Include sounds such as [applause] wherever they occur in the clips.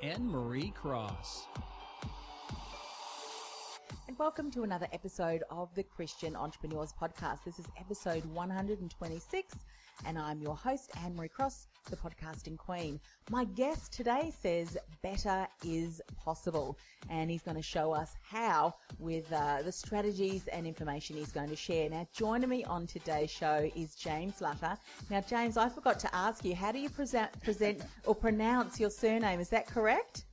Anne Marie Cross. And welcome to another episode of the Christian Entrepreneurs Podcast. This is episode 126, and I'm your host, Anne Marie Cross, the podcasting queen. My guest today says better is possible, and he's going to show us how with uh, the strategies and information he's going to share. Now, joining me on today's show is James Lutter. Now, James, I forgot to ask you, how do you present, present or pronounce your surname? Is that correct?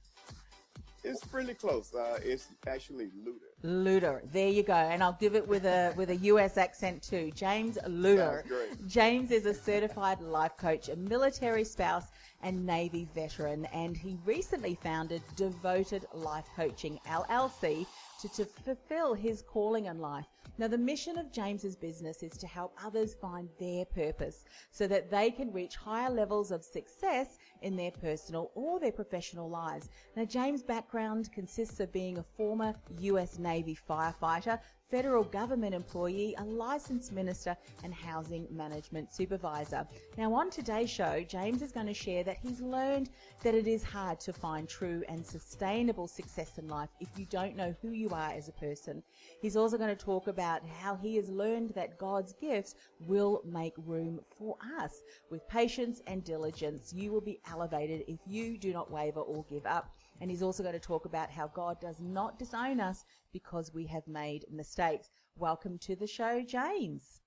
It's pretty close. Uh, it's actually Luter. Luter. There you go. And I'll give it with a with a US accent too. James. Sounds great. James is a certified life coach, a military spouse and Navy veteran, and he recently founded Devoted Life Coaching LLC to, to fulfill his calling in life. Now, the mission of James's business is to help others find their purpose so that they can reach higher levels of success in their personal or their professional lives. Now, James' background consists of being a former US Navy firefighter, federal government employee, a licensed minister, and housing management supervisor. Now, on today's show, James is going to share that he's learned that it is hard to find true and sustainable success in life if you don't know who you are as a person. He's also going to talk about how he has learned that God's gifts will make room for us. With patience and diligence, you will be elevated if you do not waver or give up. And he's also going to talk about how God does not disown us because we have made mistakes. Welcome to the show, James.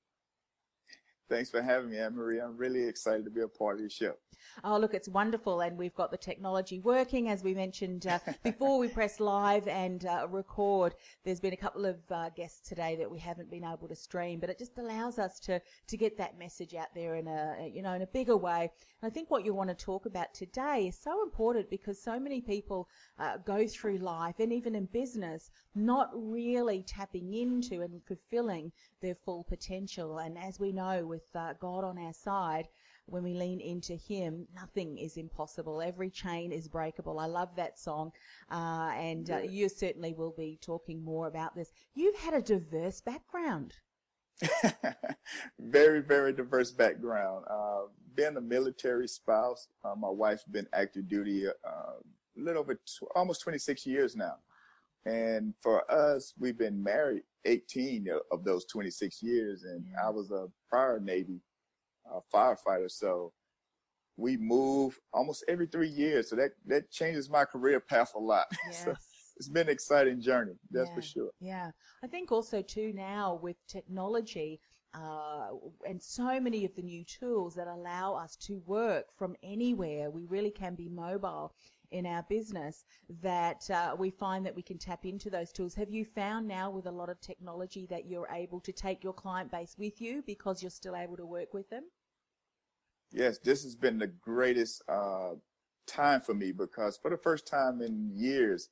Thanks for having me, Anne Marie. I'm really excited to be a part of your show. Oh, look, it's wonderful. And we've got the technology working, as we mentioned uh, [laughs] before we press live and uh, record. There's been a couple of uh, guests today that we haven't been able to stream, but it just allows us to, to get that message out there in a, you know, in a bigger way. And I think what you want to talk about today is so important because so many people uh, go through life and even in business not really tapping into and fulfilling their full potential. And as we know, with uh, God on our side, when we lean into Him, nothing is impossible. Every chain is breakable. I love that song. Uh, and uh, you certainly will be talking more about this. You've had a diverse background. [laughs] very, very diverse background. Uh, being a military spouse, uh, my wife's been active duty uh, a little over tw- almost 26 years now. And for us, we've been married 18 of those 26 years. And Yeah. I was a prior Navy uh, firefighter. So we move almost every three years. So that, that changes my career path a lot. [laughs] so it's been an exciting journey. That's Yeah. for sure. Yeah, I think also too now with technology uh, and so many of the new tools that allow us to work from anywhere, we really can be mobile in our business. That uh, we find that we can tap into those tools. Have you found now with a lot of technology that you're able to take your client base with you because you're still able to work with them? Yes, this has been the greatest uh, time for me because for the first time in years,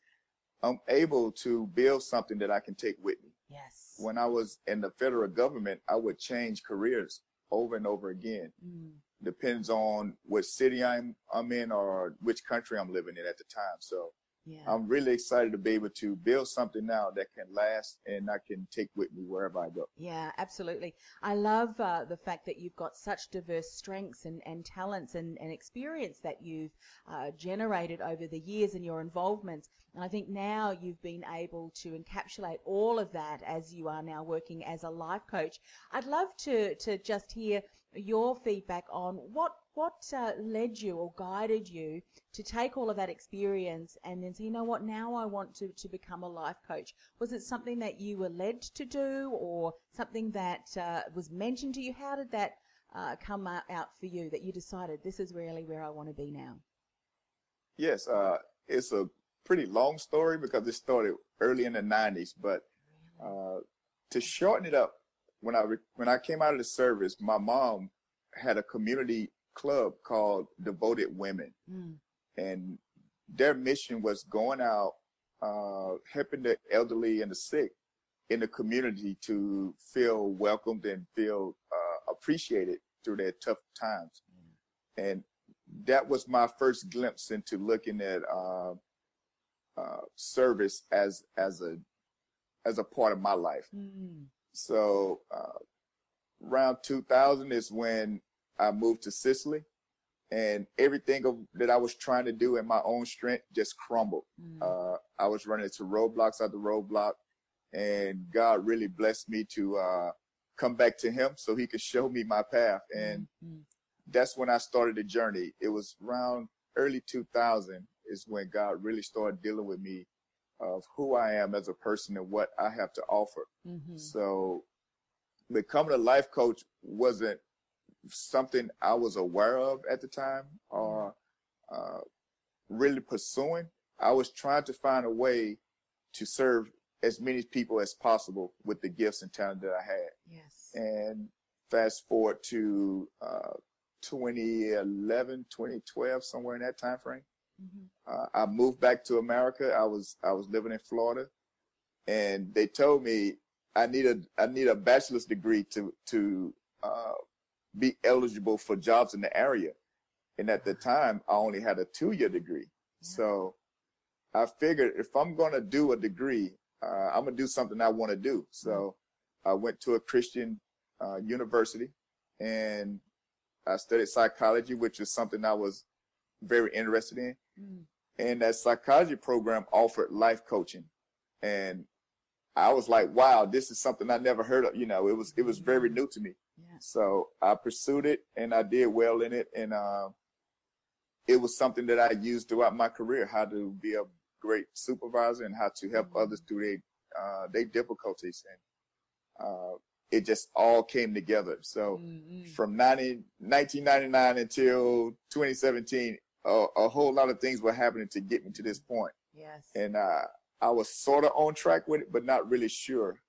I'm able to build something that I can take with me. Yes. When I was in the federal government, I would change careers over and over again. Mm, Depends on what city I'm I'm in or which country I'm living in at the time. So yeah. I'm really excited to be able to build something now that can last and I can take with me wherever I go. Yeah, absolutely. I love uh, the fact that you've got such diverse strengths and, and talents and, and experience that you've uh, generated over the years and your involvements. And I think now you've been able to encapsulate all of that as you are now working as a life coach. I'd love to, to just hear your feedback on what what uh, led you or guided you to take all of that experience and then say, you know what, now I want to, to become a life coach. Was it something that you were led to do or something that uh, was mentioned to you? How did that uh, come out for you that you decided this is really where I want to be now? Yes, uh, it's a pretty long story because it started early in the 90s, but uh, to shorten it up, when I re- when I came out of the service, my mom had a community club called Devoted Women, mm. and their mission was going out, uh, helping the elderly and the sick in the community to feel welcomed and feel uh, appreciated through their tough times. Mm. And that was my first glimpse into looking at uh, uh service as as a as a part of my life. Mm. So uh, around 2000 is when I moved to Sicily, and everything of, that I was trying to do in my own strength just crumbled. Mm. Uh, I was running into roadblocks after roadblock, and God really blessed me to uh, come back to Him so He could show me my path. And mm. that's when I started the journey. It was around early 2000 is when God really started dealing with me of who I am as a person and what I have to offer. Mm-hmm. So becoming a life coach wasn't something I was aware of at the time or uh, really pursuing. I was trying to find a way to serve as many people as possible with the gifts and talent that I had. Yes. And fast forward to uh, 2011, 2012, somewhere in that time frame. Mm-hmm. Uh, I moved back to America. I was I was living in Florida, and they told me I need a I need a bachelor's degree to to uh, be eligible for jobs in the area. And at the time, I only had a two year degree. Yeah. So I figured if I'm going to do a degree, uh, I'm going to do something I want to do. So mm-hmm. I went to a Christian uh, university and I studied psychology, which is something I was very interested in. Mm. And that psychology program offered life coaching. And I was like, wow, this is something I never heard of. You know, it was, it was very new to me. Yeah. So I pursued it and I did well in it. And, uh, it was something that I used throughout my career, how to be a great supervisor and how to help mm-hmm. others through their, uh, their difficulties. And, uh, it just all came together. So mm-hmm. from 90, 1999 until 2017, a, a, whole lot of things were happening to get me to this point. Yes. And uh, I was sort of on track with it, but not really sure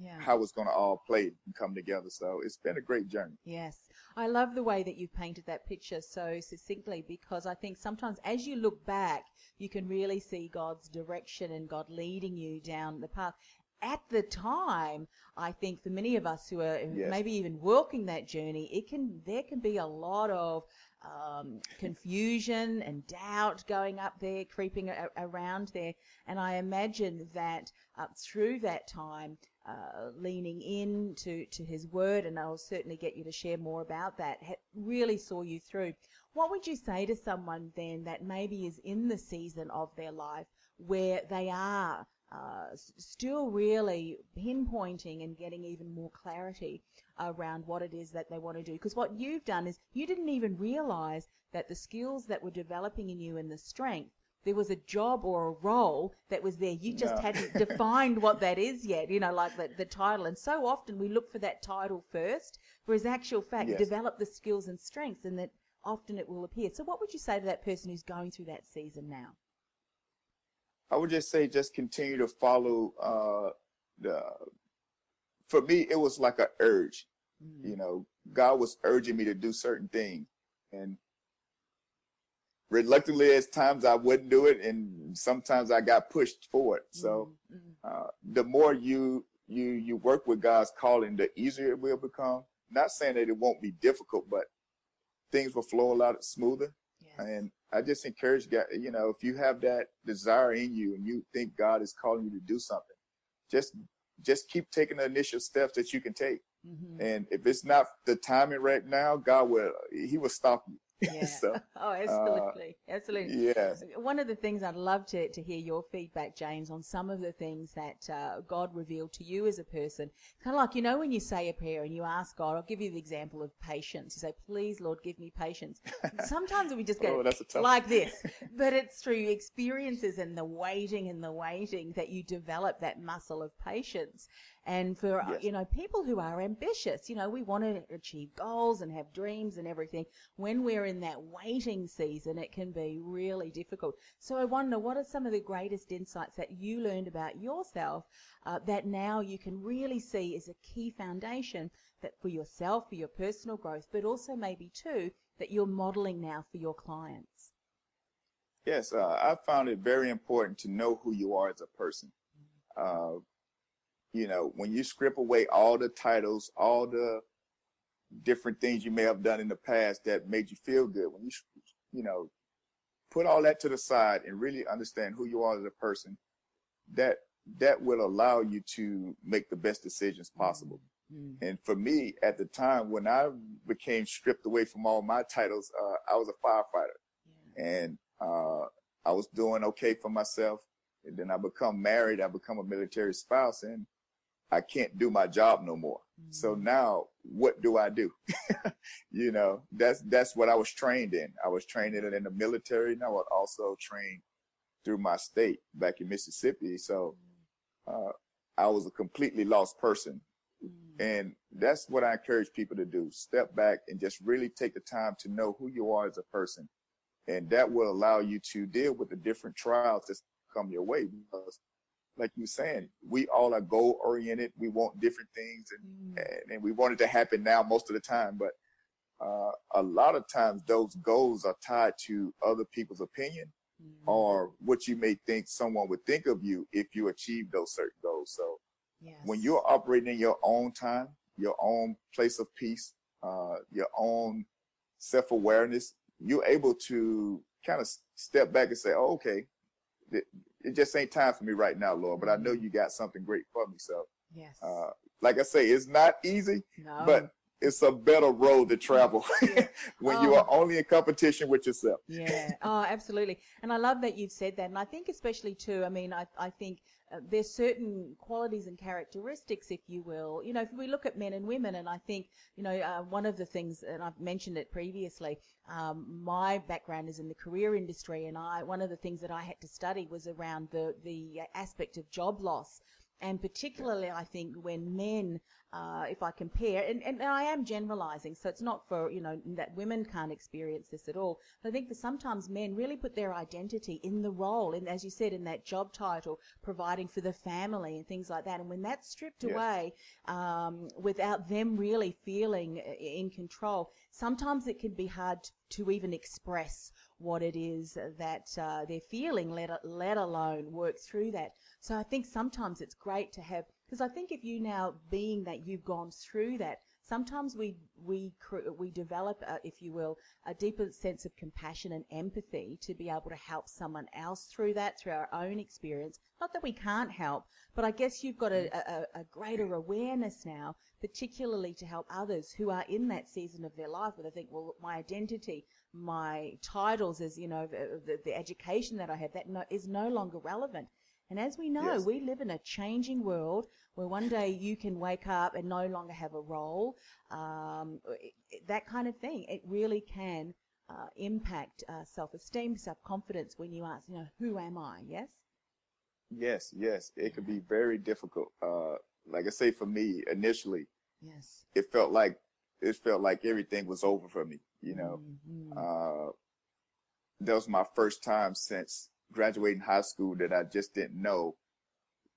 yeah. how it's going to all play and come together. So it's been a great journey. Yes. I love the way that you've painted that picture so succinctly because I think sometimes as you look back, you can really see God's direction and God leading you down the path at the time, I think for many of us who are yes. maybe even walking that journey, it can there can be a lot of um, confusion and doubt going up there, creeping a- around there. And I imagine that uh, through that time, uh, leaning in to, to his word, and I'll certainly get you to share more about that, really saw you through. What would you say to someone then that maybe is in the season of their life where they are uh, still really pinpointing and getting even more clarity around what it is that they want to do. Because what you've done is you didn't even realize that the skills that were developing in you and the strength, there was a job or a role that was there. You just no. hadn't [laughs] defined what that is yet, you know, like the, the title. And so often we look for that title first, whereas actual fact, yes. develop the skills and strengths and that often it will appear. So what would you say to that person who's going through that season now? I would just say just continue to follow uh, the. For me, it was like an urge. Mm-hmm. You know, God was urging me to do certain things, and reluctantly, at times I wouldn't do it, and sometimes I got pushed forward. So, mm-hmm. uh, the more you you you work with God's calling, the easier it will become. Not saying that it won't be difficult, but things will flow a lot smoother. Yes. And I just encourage God, you know, if you have that desire in you and you think God is calling you to do something, just just keep taking the initial steps that you can take. Mm-hmm. And if it's not the timing right now, God will He will stop you. Yeah. [laughs] so, [laughs] oh, absolutely. Uh, absolutely. Yes. One of the things I'd love to, to hear your feedback, James, on some of the things that uh, God revealed to you as a person. Kind of like, you know, when you say a prayer and you ask God, I'll give you the example of patience. You say, please, Lord, give me patience. [laughs] Sometimes we just go oh, like this, but it's through experiences and the waiting and the waiting that you develop that muscle of patience. And for, uh, yes. you know, people who are ambitious, you know, we want to achieve goals and have dreams and everything. When we're in that waiting season, it can be really difficult. So I wonder, what are some of the greatest insights that you learned about yourself uh, that now you can really see as a key foundation that for yourself, for your personal growth, but also maybe too, that you're modeling now for your clients? Yes, uh, I found it very important to know who you are as a person. Uh, you know, when you strip away all the titles, all the different things you may have done in the past that made you feel good, when you, you know, put all that to the side and really understand who you are as a person, that that will allow you to make the best decisions possible. Mm-hmm. And for me, at the time when I became stripped away from all my titles, uh, I was a firefighter, yeah. and uh, I was doing okay for myself. And then I become married. I become a military spouse, and I can't do my job no more. Mm-hmm. So now what do I do? [laughs] you know, that's, that's what I was trained in. I was trained in it in the military and I was also trained through my state back in Mississippi. So, uh, I was a completely lost person. Mm-hmm. And that's what I encourage people to do. Step back and just really take the time to know who you are as a person. And that will allow you to deal with the different trials that come your way because like you were saying, we all are goal oriented. We want different things and, mm. and, and, we want it to happen now most of the time. But, uh, a lot of times those goals are tied to other people's opinion mm. or what you may think someone would think of you if you achieve those certain goals. So yes. when you're operating in your own time, your own place of peace, uh, your own self awareness, you're able to kind of step back and say, oh, okay, it just ain't time for me right now, Lord. But I know you got something great for me. So, yes. Uh, like I say, it's not easy, no. but it's a better road to travel [laughs] yeah. when oh. you are only in competition with yourself. Yeah. Oh, absolutely. And I love that you've said that. And I think especially too, I mean, I, I think uh, there's certain qualities and characteristics, if you will. You know, if we look at men and women, and I think, you know, uh, one of the things, and I've mentioned it previously, um, my background is in the career industry, and I one of the things that I had to study was around the the aspect of job loss and particularly I think when men, uh, if I compare, and, and I am generalizing, so it's not for, you know, that women can't experience this at all. But I think that sometimes men really put their identity in the role, and as you said, in that job title, providing for the family and things like that. And when that's stripped yes. away, um, without them really feeling uh, in control, sometimes it can be hard to even express what it is that uh, they're feeling, let, let alone work through that. So I think sometimes it's great to have, because I think if you now, being that you've gone through that, sometimes we we we develop, a, if you will, a deeper sense of compassion and empathy to be able to help someone else through that, through our own experience. Not that we can't help, but I guess you've got a, a, a greater awareness now, particularly to help others who are in that season of their life where they think, well, my identity, my titles, as you know, the, the education that I have, that no, is no longer relevant. And as we know, yes. we live in a changing world where one day you can wake up and no longer have a role, um, that kind of thing. It really can uh, impact uh, self-esteem, self-confidence when you ask, you know, who am I? Yes? Yes, yes. It could be very difficult. Uh, like I say, for me, initially, yes, it felt like, it felt like everything was over for me, you know. Mm-hmm. Uh, that was my first time since graduating high school that I just didn't know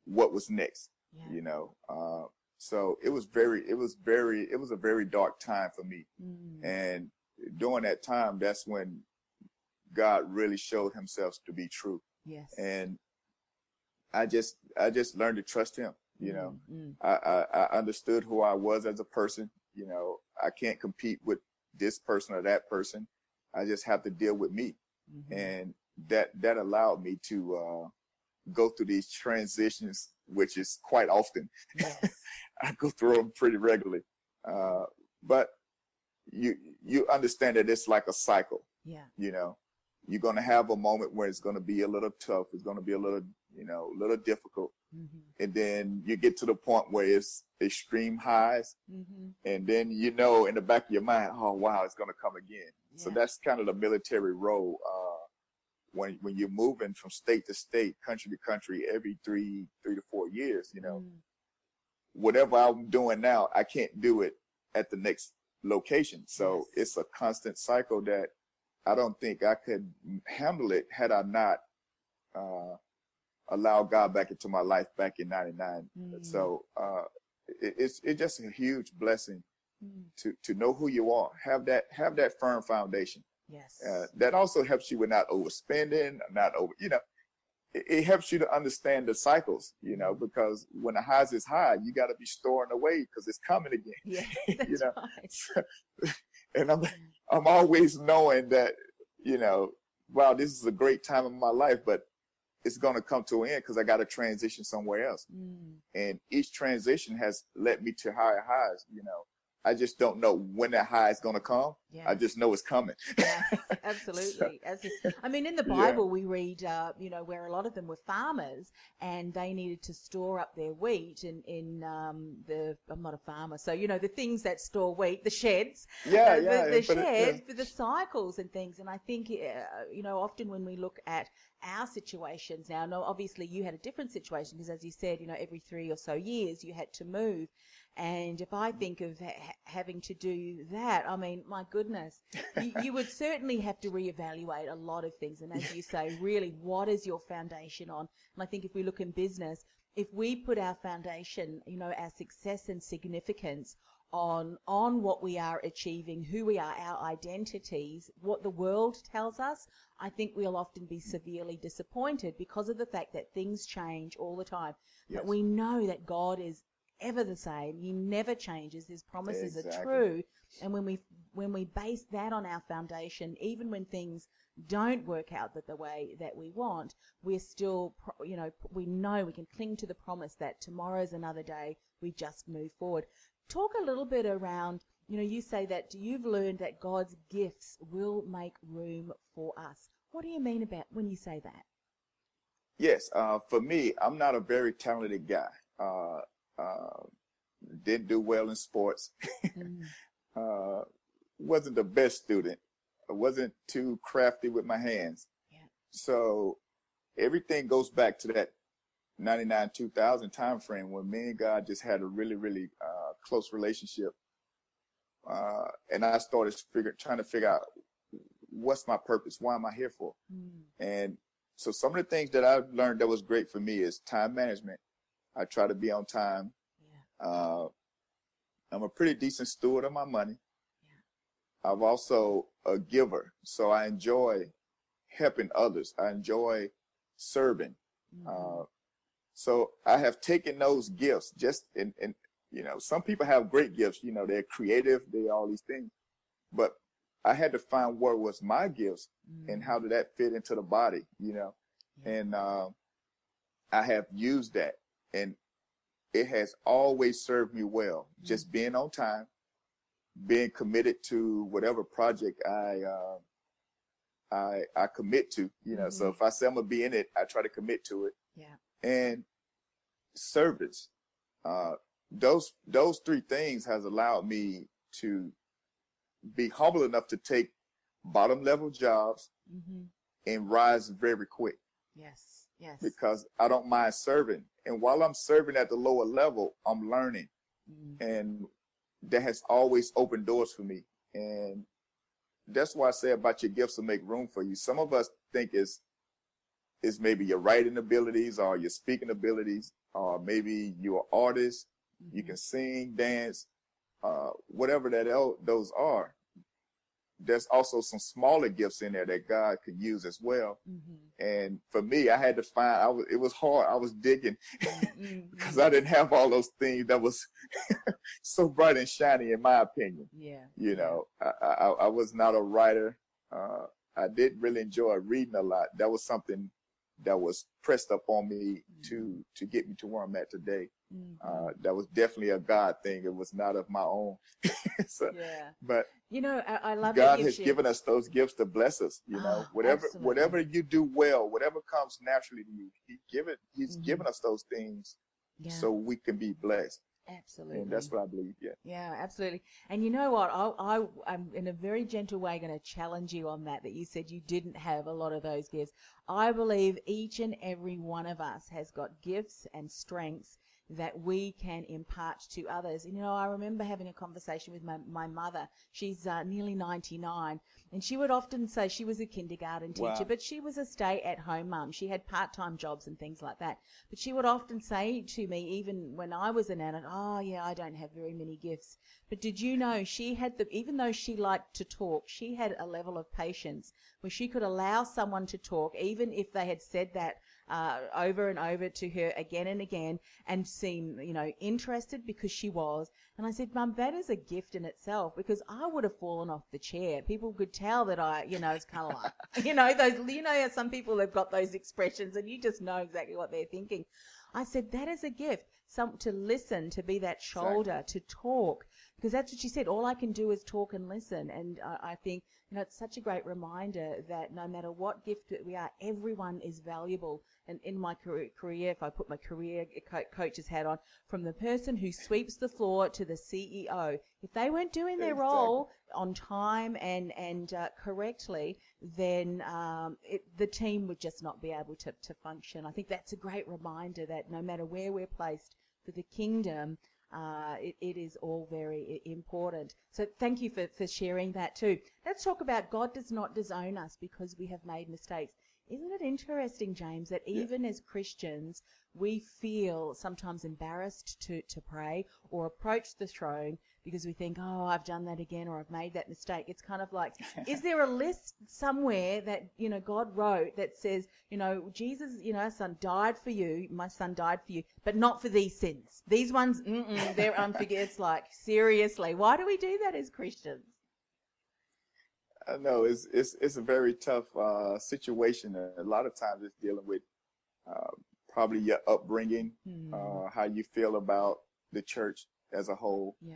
what was next, yeah. you know. Uh, so it was very, it was very, it was a very dark time for me. Mm. And during that time, that's when God really showed himself to be true. Yes. And I just, I just learned to trust him. You know, mm. I, I, I understood who I was as a person. You know, I can't compete with this person or that person. I just have to deal with me. Mm-hmm. And that that allowed me to uh, go through these transitions, which is quite often. Yes. [laughs] I go through them pretty regularly. Uh, but you you understand that it's like a cycle. Yeah. You know, you're going to have a moment where it's going to be a little tough. It's going to be a little, you know, a little difficult. Mm-hmm. And then you get to the point where it's extreme highs. Mm-hmm. And then you know in the back of your mind, oh, wow, it's going to come again. So that's kind of the military role. Uh, when, when you're moving from state to state, country to country, every three, three to four years, you know, Mm. whatever I'm doing now, I can't do it at the next location. So Yes. it's a constant cycle that I don't think I could handle it had I not uh, allowed God back into my life back in '99. Mm. So uh, it, it's it's just a huge blessing Mm. to to know who you are, have that have that firm foundation. Yes. Uh, that also helps you with not overspending, not over, you know, it, it helps you to understand the cycles, you know, because when the highs is high, you got to be storing away because it's coming again. yeah. [laughs] [laughs] you know, right. [laughs] and I'm, I'm always knowing that, you know, wow, this is a great time in my life, but it's going to come to an end because I got to transition somewhere else. Mm. And each transition has led me to higher highs, you know. I just don't know when that high is going to come. Yeah. I just know it's coming. Yes, [laughs] absolutely. As I mean, in the Yeah. Bible, we read, uh, you know, where a lot of them were farmers and they needed to store up their wheat in, in um, the, I'm not a farmer, so, you know, the things that store wheat, the sheds, Yeah, uh, yeah. the, the yeah. sheds, for the cycles and things. And I think, uh, you know, often when we look at our situations now, no, obviously you had a different situation because, as you said, you know, every three or so years you had to move. And if I think of ha- ha- having to do that, I mean, my goodness, you, [laughs] you would certainly have to reevaluate a lot of things. And as you say, really, what is your foundation on? And I think if we look in business, if we put our foundation, you know, our success and significance on on what we are achieving, who we are, our identities, what the world tells us, I think we'll often be severely disappointed because of the fact that things change all the time. Yes. But we know that God is ever the same. He never changes. His promises are true. And when we when we base that on our foundation, even when things don't work out that the way that we want, we're still, you know, we know we can cling to the promise that tomorrow's another day. We just move forward. Talk a little bit around, you know, you say that you've learned that God's gifts will make room for us. What do you mean about when you say that? Yes, uh, for me, I'm not a very talented guy. Uh, uh, didn't do well in sports. Mm, [laughs] uh, wasn't the best student. I wasn't too crafty with my hands. Yeah. So everything goes back to that 99 2000 time frame when me and God just had a really, really uh, close relationship. Uh, and I started figure, trying to figure out what's my purpose? Why am I here for? mm, And so some of the things that I've learned that was great for me is time management. I try to be on time. yeah. Uh, I'm a pretty decent steward of my money. I'm also a giver, so I enjoy helping others. I enjoy serving. mhm, Uh, so I have taken those gifts just in, in, you know, some people have great gifts, you know, they're creative, they're all these things, but I had to find what was my gifts and mm, how did that fit into the body, you know, Yeah. and, uh, I have used that and it has always served me well. Just being on time, being committed to whatever project I, uh, I, I commit to, you know, so Mhm. if I say I'm gonna be in it, I try to commit to it yeah. and service. Uh, those those three things has allowed me to be humble enough to take bottom level jobs hmm and rise very quick Yes. Yes. because I don't mind serving. And while I'm serving at the lower level, I'm learning, Mm, and that has always opened doors for me. And that's why I say about your gifts will make room for you. Some of us think it's is maybe your writing abilities or your speaking abilities, or maybe you're an artist, you mhm. can sing, dance, uh, whatever that el- those are. There's also some smaller gifts in there that God can use as well. Mhm. And for me, I had to find. I was. It was hard. I was digging [laughs] Mm, because. I didn't have all those things that was [laughs] so bright and shiny, in my opinion. Yeah. You know, I, I, I was not a writer. Uh, I did really enjoy reading a lot. That was something that was pressed up on me to Mm-hmm. to get me to where I'm at today. Mhm. Uh, that was definitely a God thing. It was not of my own. [laughs] so, yeah. but You know, I, I love God has given us those gifts to bless us. You know, Ah, whatever absolutely. whatever you do well, whatever comes naturally to you, He give it. He's Mhm. given us those things Yeah, so we can be blessed, absolutely. and that's what I believe. Yeah. Yeah, absolutely. And you know what? I, I, I'm in a very gentle way going to challenge you on that, that you said you didn't have a lot of those gifts. I believe each and every one of us has got gifts and strengths that we can impart to others. You know, I remember having a conversation with my, my mother. She's uh, nearly 99. And she would often say she was a kindergarten teacher, Wow. but she was a stay at home mum. She had part time jobs and things like that. But she would often say to me, even when I was an adult, oh, yeah, I don't have very many gifts. But did you know she had the, even though she liked to talk, she had a level of patience where she could allow someone to talk, even if they had said that uh, over and over to her again and again and seem, you know, interested because she was. And I said, Mum, that is a gift in itself because I would have fallen off the chair. People could tell that I, you know, it's kind of like, [laughs] you know, those, you know, some people have got those expressions and you just know exactly what they're thinking. I said, that is a gift. Some to listen, to be that shoulder, to talk, because that's what she said. All I can do is talk and listen. And I, I think, you know, it's such a great reminder that no matter what gift we are, everyone is valuable. And in my career, if I put my career coach's hat on, from the person who sweeps the floor to the CEO, if they weren't doing their Exactly. role on time and and uh, correctly, then um, it, the team would just not be able to, to function. I think that's a great reminder that no matter where we're placed for the kingdom, uh, it, it is all very important. So thank you for, for sharing that too. Let's talk about God does not disown us because we have made mistakes. Isn't it interesting, James, that even as Christians, we feel sometimes embarrassed to, to pray or approach the throne because we think, oh, I've done that again or I've made that mistake. It's kind of like, [laughs] is there a list somewhere that, you know, God wrote that says, you know, Jesus, you know, our son died for you, my son died for you, but not for these sins. These ones, they're [laughs] unforgivable. It's like, seriously, why do we do that as Christians? I know it's it's it's a very tough uh, situation. A lot of times it's dealing with uh, probably your upbringing, Hmm. uh, how you feel about the church as a whole, Yeah.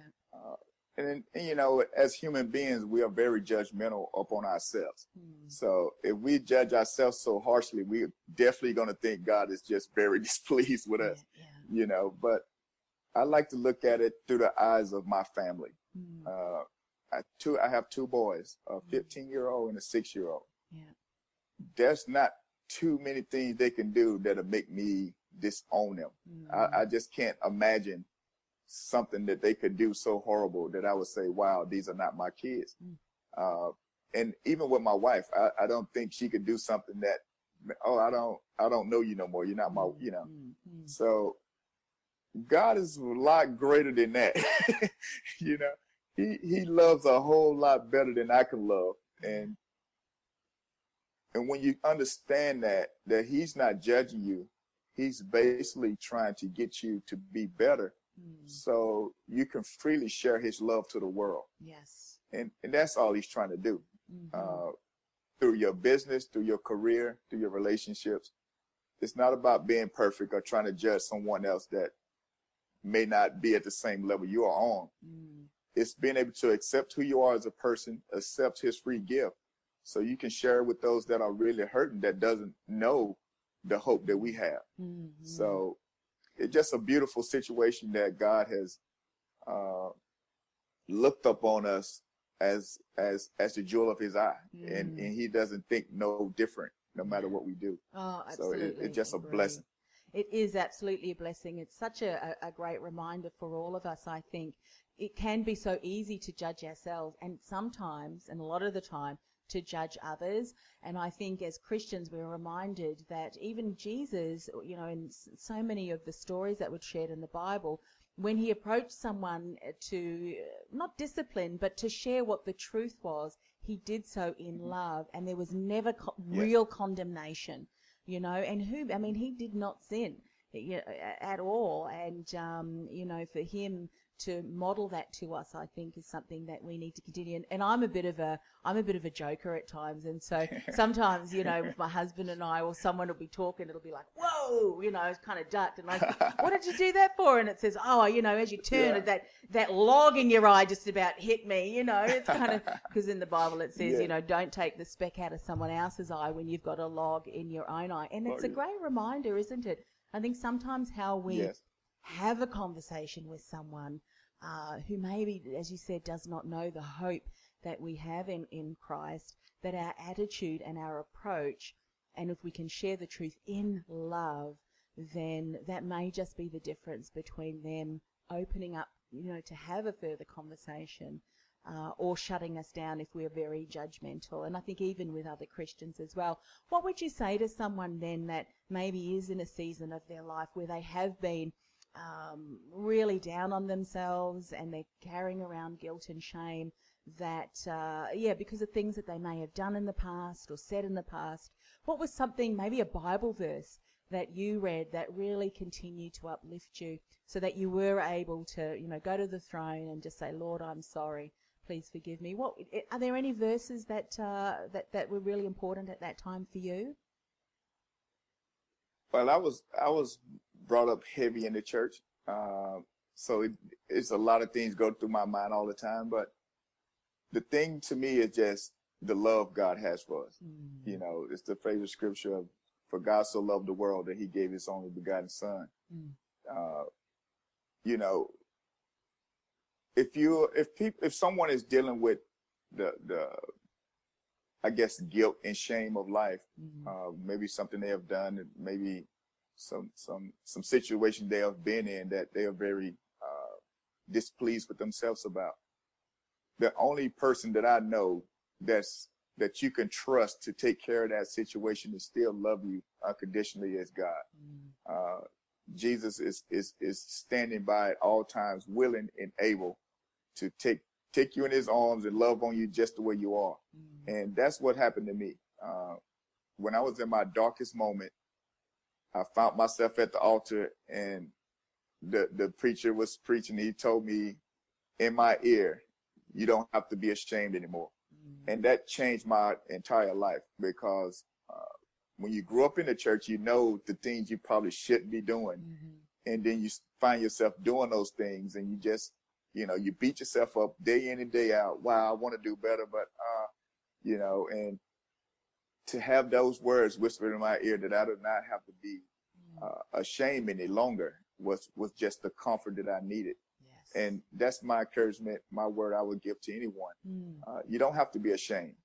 and, and you know, as human beings, we are very judgmental upon ourselves. Hmm. So if we judge ourselves so harshly, we're definitely going to think God is just very [laughs] displeased with us, Yeah. you know. But I like to look at it through the eyes of my family. Hmm. I two I have two boys, a 15 year old and a six year old. Yeah. There's not too many things they can do that'll make me disown them. Hmm. I, I just can't imagine something that they could do so horrible that I would say, wow, these are not my kids. Mm. Uh, and even with my wife, I, I don't think she could do something that, oh, I don't, I don't know you no more. You're not my, you know. Hmm. Hmm. So God is a lot greater than that. [laughs] you know, he, he loves a whole lot better than I can love. And, and when you understand that, that he's not judging you, he's basically trying to get you to be better Hmm. so you can freely share his love to the world. Yes. And, and that's all he's trying to do. Mhm. Uh, through your business, through your career, through your relationships. It's not about being perfect or trying to judge someone else that may not be at the same level you are on. Hmm. It's being able to accept who you are as a person, accept his free gift, so you can share it with those that are really hurting that doesn't know the hope that we have. Mhm. So it's just a beautiful situation that God has uh, looked upon us as as as the jewel of His eye, and Mm. and He doesn't think no different, no matter what we do. Oh, So it- it's just a blessing. It is absolutely a blessing. It's such a, a, great reminder for all of us, I think. It can be so easy to judge ourselves and sometimes, and a lot of the time, to judge others. And I think as Christians, we're reminded that even Jesus, you know, in so many of the stories that were shared in the Bible, when he approached someone to uh, not discipline, but to share what the truth was, he did so in love, and there was never co- Yeah. real condemnation, you know. And who, I mean, he did not sin at all, and um, you know, for him to model that to us, I think, is something that we need to continue. And, and I'm a bit of a I'm a bit of a joker at times, and so [laughs] sometimes, you know, with my husband and I, or someone will be talking, it'll be like, "Whoa," you know, it's kind of ducked, and I, like, [laughs] "What did you do that for?" And it says, "Oh, you know, as you turn, Yeah. that that log in your eye just about hit me." You know, it's [laughs] kind of because in the Bible it says, Yeah. you know, don't take the speck out of someone else's eye when you've got a log in your own eye, and it's Oh, a yeah. great reminder, isn't it? I think sometimes how we Yes. have a conversation with someone uh, who maybe, as you said, does not know the hope that we have in, in Christ, that our attitude and our approach, and if we can share the truth in love, then that may just be the difference between them opening up, you know, to have a further conversation. Uh, or shutting us down if we're very judgmental. And I think even with other Christians as well. What would you say to someone then that maybe is in a season of their life where they have been um, really down on themselves and they're carrying around guilt and shame that, uh, yeah, because of things that they may have done in the past or said in the past. What was something, maybe a Bible verse that you read that really continued to uplift you so that you were able to, you know, go to the throne and just say, Lord, I'm sorry. Please forgive me. What are there any verses that uh, that that were really important at that time for you? Well, I was I was brought up heavy in the church, uh, so it, it's a lot of things go through my mind all the time. But the thing to me is just the love God has for us. You know, it's the favorite scripture of, "For God so loved the world that He gave His only begotten Son." Mm. Uh, you know, if you if people if someone is dealing with the the I guess guilt and shame of life, Mm. uh, maybe something they have done, maybe some some some situation they have been in that they are very uh, displeased with themselves about. The only person that I know that's that you can trust to take care of that situation and still love you unconditionally is God. Uh, Jesus is is is standing by at all times, willing and able to take take you in His arms and love on you just the way you are. And that's what happened to me. Uh, when I was in my darkest moment, I found myself at the altar and the, the preacher was preaching. He told me in my ear, you don't have to be ashamed anymore. And that changed my entire life because uh, when you grew up in the church, you know the things you probably shouldn't be doing. And then you find yourself doing those things and you just, you know, you beat yourself up day in and day out. Wow, I want to do better, but, uh, you know, and to have those words whispered in my ear that I do not have to be uh, ashamed any longer was was just the comfort that I needed. Yes. And that's my encouragement, my word I would give to anyone. Mm. Uh, you don't have to be ashamed.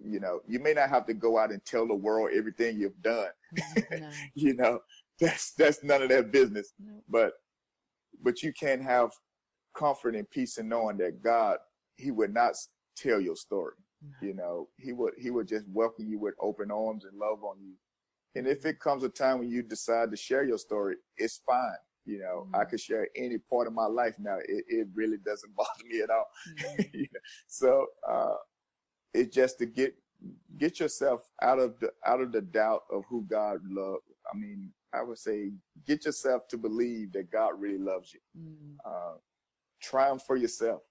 You know, you may not have to go out and tell the world everything you've done. No. You [laughs] know, that's that's none of their business. No. But but you can have comfort and peace in knowing that God, He would not tell your story. You know, He would He would just welcome you with open arms and love on you. And if it comes a time when you decide to share your story, it's fine. You know, I could share any part of my life now. It, it really doesn't [laughs] bother me at all. [laughs] You know, so uh, it's just to get get yourself out of the out of the doubt of who God loves. I mean, I would say get yourself to believe that God really loves you. Mm. Uh, triumph for yourself.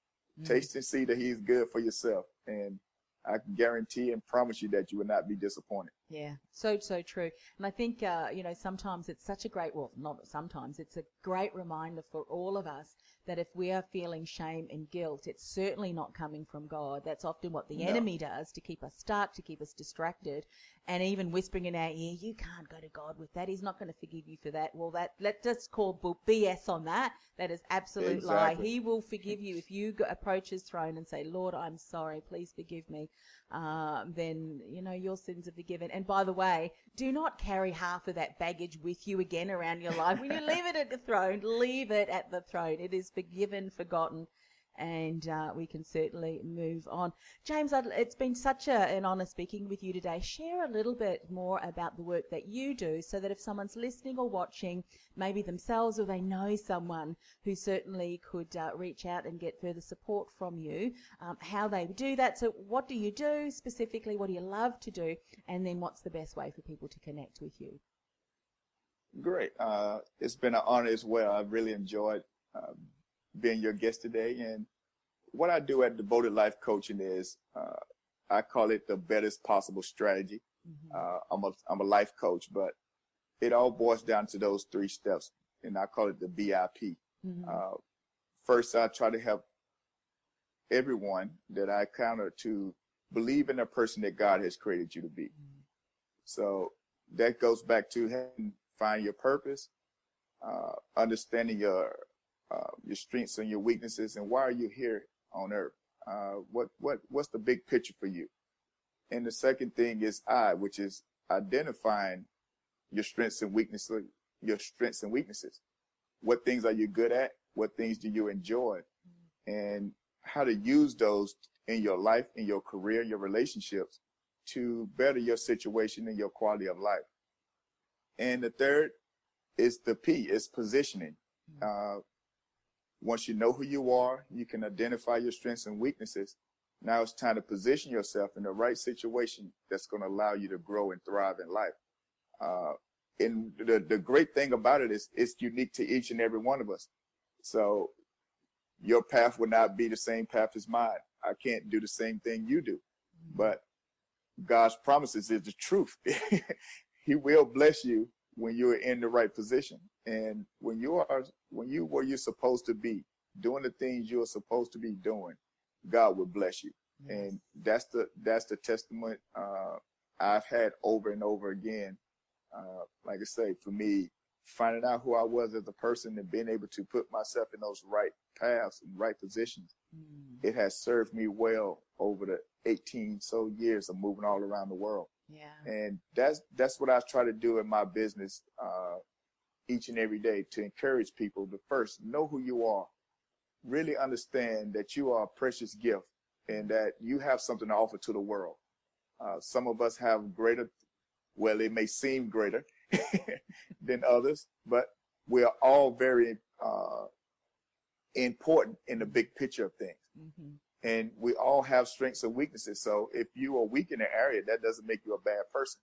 Taste and see that He's good for yourself, and I can guarantee and promise you that you will not be disappointed. Yeah, so so true. And I think uh, you know sometimes it's such a great well, not sometimes it's a great reminder for all of us that if we are feeling shame and guilt, it's certainly not coming from God. That's often what the No. enemy does to keep us stuck, to keep us distracted, and even whispering in our ear, "You can't go to God with that. He's not going to forgive you for that." Well, that let's just call BS on that. That is absolute lie. He will forgive you if you approach His throne and say, "Lord, I'm sorry. Please forgive me." uh, then you know your sins are forgiven. And by the way, do not carry half of that baggage with you again around your life. When you leave it at the throne, leave it at the throne. It is forgiven, forgotten, and uh, we can certainly move on. James, it's been such a, an honour speaking with you today. Share a little bit more about the work that you do, so that if someone's listening or watching, maybe themselves or they know someone who certainly could uh, reach out and get further support from you, um, how they do that. So, what do you do specifically? What do you love to do? And then, what's the best way for people to connect with you? Great. Uh, it's been an honor as well. I've really enjoyed uh, being your guest today. And what I do at Devoted Life Coaching is uh, I call it the best possible strategy. Mm-hmm. Uh, I'm a I'm a life coach, but it all boils down to those three steps, and I call it the BIP. Mm-hmm. Uh, first, I try to help everyone that I encounter to believe in the person that God has created you to be. Mm-hmm. So that goes back to having, find your purpose, uh, understanding your uh, your strengths and your weaknesses, and why are you here on earth? Uh, what what what's the big picture for you? And the second thing is I, which is identifying your strengths and weaknesses, your strengths and weaknesses. What things are you good at? What things do you enjoy? And how to use those in your life, in your career, your relationships to better your situation and your quality of life. And the third is the P, is positioning. Uh, once you know who you are, you can identify your strengths and weaknesses. Now it's time to position yourself in the right situation that's going to allow you to grow and thrive in life. Uh, and the, the great thing about it is it's unique to each and every one of us. So your path will not be the same path as mine. I can't do the same thing you do, but God's promises is the truth. [laughs] he will bless you when you're in the right position. And when you are, when you where you're supposed to be, doing the things you're supposed to be doing, God will bless you. Yes. And that's the, that's the testament, uh, I've had over and over again. Uh, like I say, for me, finding out who I was as a person and being able to put myself in those right paths and right positions, mm. it has served me well over the 18 so years of moving all around the world. Yeah. And that's, that's what I try to do in my business, uh, each and every day to encourage people to first know who you are, really understand that you are a precious gift and that you have something to offer to the world. Uh, some of us have greater, well, it may seem greater [laughs] than others, but we are all very uh, important in the big picture of things. Mm-hmm. And we all have strengths and weaknesses. So if you are weak in an area, that doesn't make you a bad person.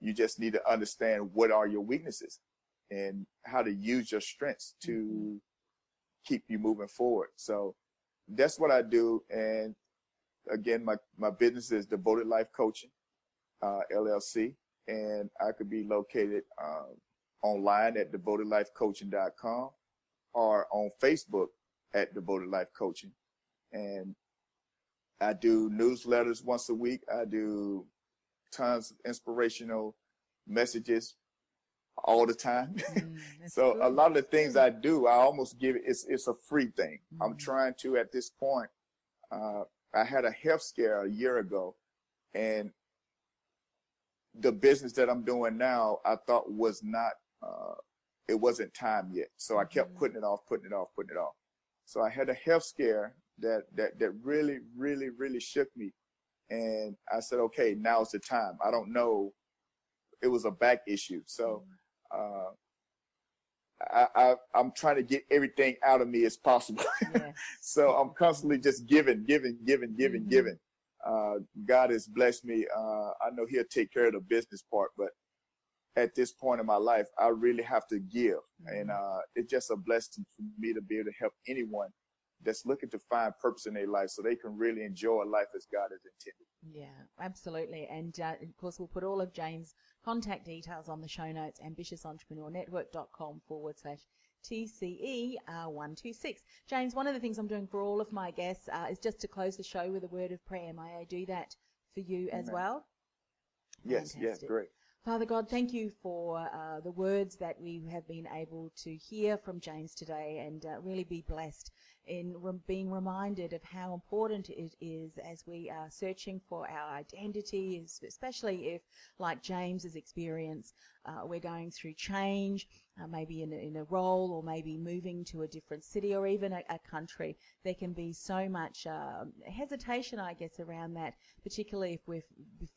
You just need to understand what are your weaknesses and how to use your strengths to mm-hmm. keep you moving forward. So that's what I do. And again, my, my business is Devoted Life Coaching, uh, LLC, and I could be located um, online at devotedlifecoaching.com or on Facebook at Devoted Life Coaching. And I do newsletters once a week. I do tons of inspirational messages all the time. [laughs] Mm, so a lot of the things I do, I almost give it, it's, it's a free thing. Mm. I'm trying to, at this point, uh, I had a health scare a year ago and the business that I'm doing now, I thought was not, uh, it wasn't time yet. So I kept mm-hmm. putting it off, putting it off, putting it off. So I had a health scare that, that, that really, really, really shook me. And I said, okay, now's the time. I don't know. It was a back issue. So, mm-hmm. Uh, I, I, I'm trying to get everything out of me as possible. [laughs] Yes. so I'm constantly just giving, giving, giving, giving, mm-hmm. giving. Uh, God has blessed me. Uh, I know He'll take care of the business part, but at this point in my life, I really have to give, mm-hmm. and uh, it's just a blessing for me to be able to help anyone that's looking to find purpose in their life, so they can really enjoy life as God has intended. Yeah, absolutely. And uh, of course, we'll put all of James' contact details on the show notes, ambitiousentrepreneurnetwork.com forward slash TCE126. James, one of the things I'm doing for all of my guests uh, is just to close the show with a word of prayer. May I do that for you Amen. as well? Yes, Fantastic. yes, great. Father God, thank you for uh, the words that we have been able to hear from James today and uh, really be blessed in re- being reminded of how important it is as we are searching for our identity, especially if, like James's experience, uh, we're going through change, uh, maybe in a, in a role or maybe moving to a different city or even a, a country. There can be so much uh, hesitation, I guess, around that, particularly if we're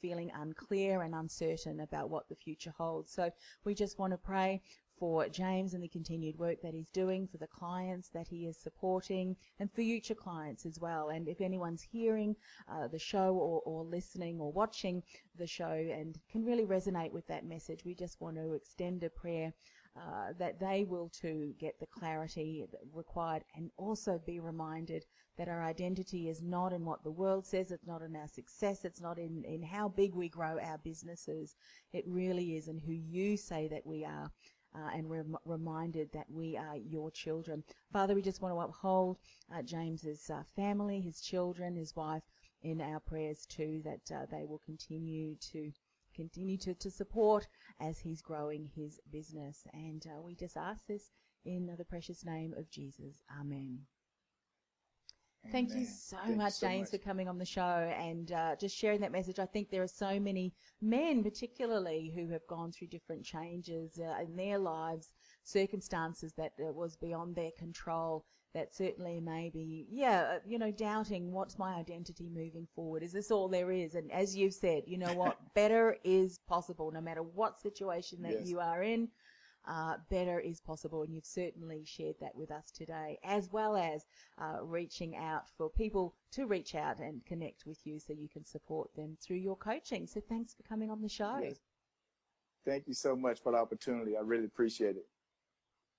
feeling unclear and uncertain about what the future holds. So we just want to pray for James and the continued work that he's doing, for the clients that he is supporting, and for future clients as well. And if anyone's hearing uh, the show or, or listening or watching the show and can really resonate with that message, we just want to extend a prayer uh, that they will too get the clarity required and also be reminded that our identity is not in what the world says, it's not in our success, it's not in, in how big we grow our businesses. It really is in who you say that we are. Uh, and we're rem- reminded that we are your children. Father, we just want to uphold uh, James's uh, family, his children, his wife, in our prayers too, that uh, they will continue to continue to, to support as he's growing his business. And uh, we just ask this in the precious name of Jesus. Amen. Thank you so much, so James, much. for coming on the show and uh, just sharing that message. I think there are so many men, particularly, who have gone through different changes uh, in their lives, circumstances that uh, was beyond their control. That certainly may be, yeah, uh, you know, doubting what's my identity moving forward? Is this all there is? And as you've said, you know what, [laughs] better is possible, no matter what situation that Yes. you are in uh, better is possible. And you've certainly shared that with us today, as well as uh, reaching out for people to reach out and connect with you so you can support them through your coaching. So thanks for coming on the show. Yes. Thank you so much for the opportunity. I really appreciate it.